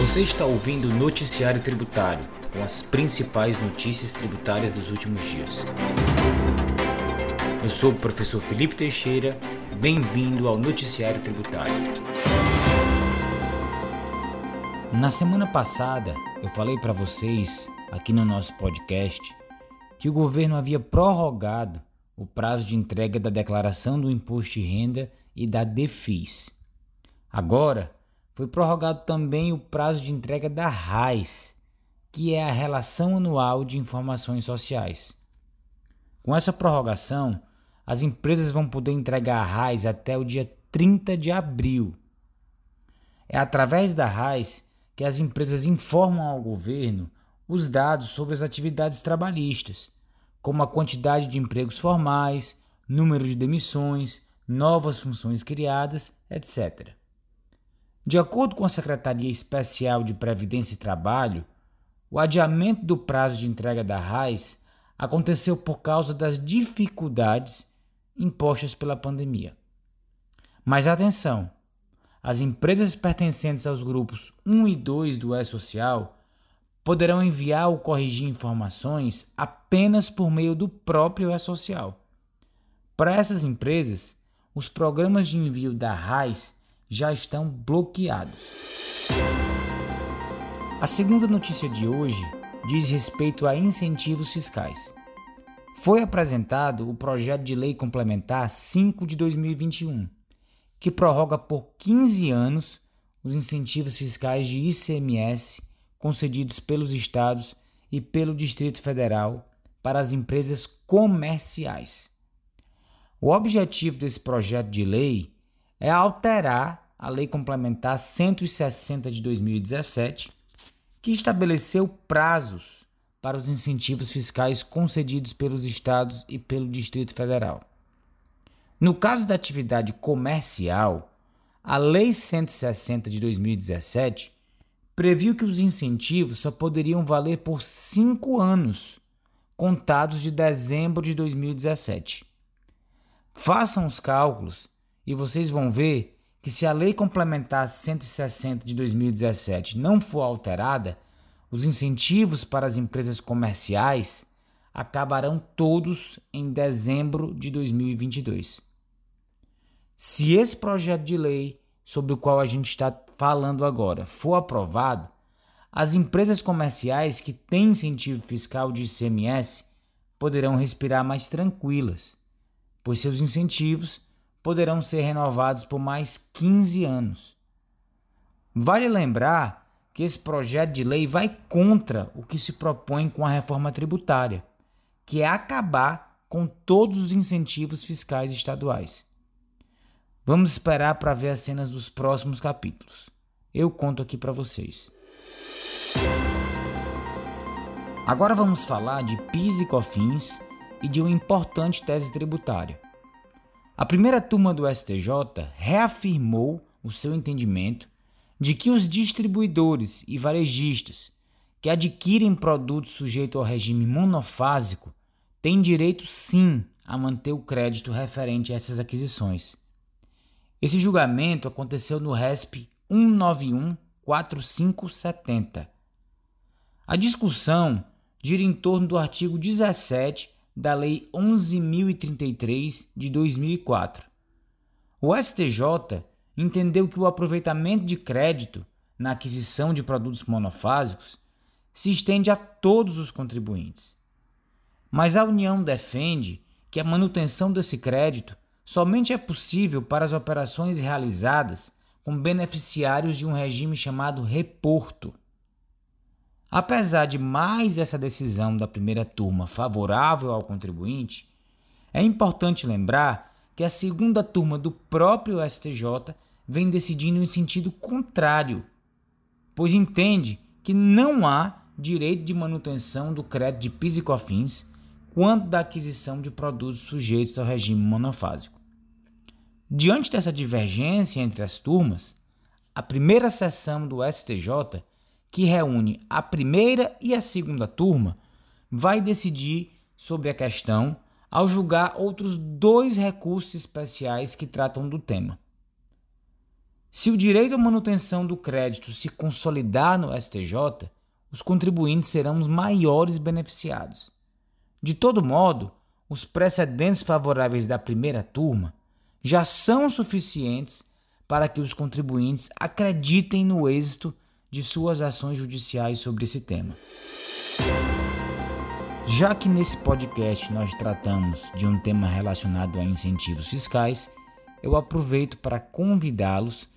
Você está ouvindo o Noticiário Tributário, com as principais notícias tributárias dos últimos dias. Eu sou o professor Felipe Teixeira, bem-vindo ao Noticiário Tributário. Na semana passada, eu falei para vocês, aqui no nosso podcast, que o governo havia prorrogado o prazo de entrega da declaração do imposto de renda e da DEFIS. Agora, foi prorrogado também o prazo de entrega da RAIS, que é a Relação Anual de Informações Sociais. Com essa prorrogação, as empresas vão poder entregar a RAIS até o dia 30 de abril. É através da RAIS que as empresas informam ao governo os dados sobre as atividades trabalhistas, como a quantidade de empregos formais, número de demissões, novas funções criadas, etc. De acordo com a Secretaria Especial de Previdência e Trabalho, o adiamento do prazo de entrega da RAIS aconteceu por causa das dificuldades impostas pela pandemia. Mas atenção! As empresas pertencentes aos grupos 1 e 2 do E-Social poderão enviar ou corrigir informações apenas por meio do próprio E-Social. Para essas empresas, os programas de envio da RAIS já estão bloqueados. A segunda notícia de hoje diz respeito a incentivos fiscais. Foi apresentado o projeto de lei complementar 5 de 2021, que prorroga por 15 anos os incentivos fiscais de ICMS concedidos pelos estados e pelo Distrito Federal para as empresas comerciais. O objetivo desse projeto de lei é alterar a Lei Complementar 160 de 2017, que estabeleceu prazos para os incentivos fiscais concedidos pelos estados e pelo Distrito Federal. No caso da atividade comercial, a Lei 160 de 2017 previu que os incentivos só poderiam valer por cinco anos, contados de dezembro de 2017. Façam os cálculos e vocês vão ver que se a Lei Complementar 160 de 2017 não for alterada, os incentivos para as empresas comerciais acabarão todos em dezembro de 2022. Se esse projeto de lei sobre o qual a gente está falando agora for aprovado, as empresas comerciais que têm incentivo fiscal de ICMS poderão respirar mais tranquilas, pois seus incentivos poderão ser renovados por mais 15 anos. Vale lembrar que esse projeto de lei vai contra o que se propõe com a reforma tributária, que é acabar com todos os incentivos fiscais estaduais. Vamos esperar para ver as cenas dos próximos capítulos. Eu conto aqui para vocês. Agora vamos falar de PIS e COFINS e de uma importante tese tributária. A primeira turma do STJ reafirmou o seu entendimento de que os distribuidores e varejistas que adquirem produtos sujeitos ao regime monofásico têm direito sim a manter o crédito referente a essas aquisições. Esse julgamento aconteceu no RESP 1914570. A discussão gira em torno do artigo 17 da Lei 11.033 de 2004. O STJ entendeu que o aproveitamento de crédito na aquisição de produtos monofásicos se estende a todos os contribuintes. Mas a União defende que a manutenção desse crédito somente é possível para as operações realizadas com beneficiários de um regime chamado reporto. Apesar de mais essa decisão da primeira turma favorável ao contribuinte, é importante lembrar que a segunda turma do próprio STJ vem decidindo em sentido contrário, pois entende que não há direito de manutenção do crédito de PIS e COFINS quanto da aquisição de produtos sujeitos ao regime monofásico. Diante dessa divergência entre as turmas, a primeira sessão do STJ que reúne a primeira e a segunda turma, vai decidir sobre a questão ao julgar outros dois recursos especiais que tratam do tema. Se o direito à manutenção do crédito se consolidar no STJ, os contribuintes serão os maiores beneficiados. De todo modo, os precedentes favoráveis da primeira turma já são suficientes para que os contribuintes acreditem no êxito de suas ações judiciais sobre esse tema. Já que nesse podcast nós tratamos de um tema relacionado a incentivos fiscais, eu aproveito para convidá-los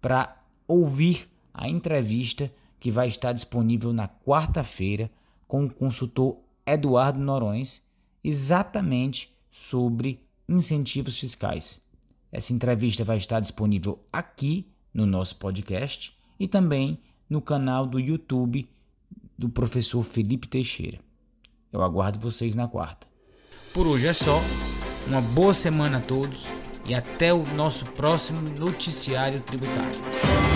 para ouvir a entrevista que vai estar disponível na quarta-feira com o consultor Eduardo Norões, exatamente sobre incentivos fiscais. Essa entrevista vai estar disponível aqui no nosso podcast e também no canal do YouTube do professor Felipe Teixeira. Eu aguardo vocês na quarta. Por hoje é só. Uma boa semana a todos e até o nosso próximo noticiário tributário.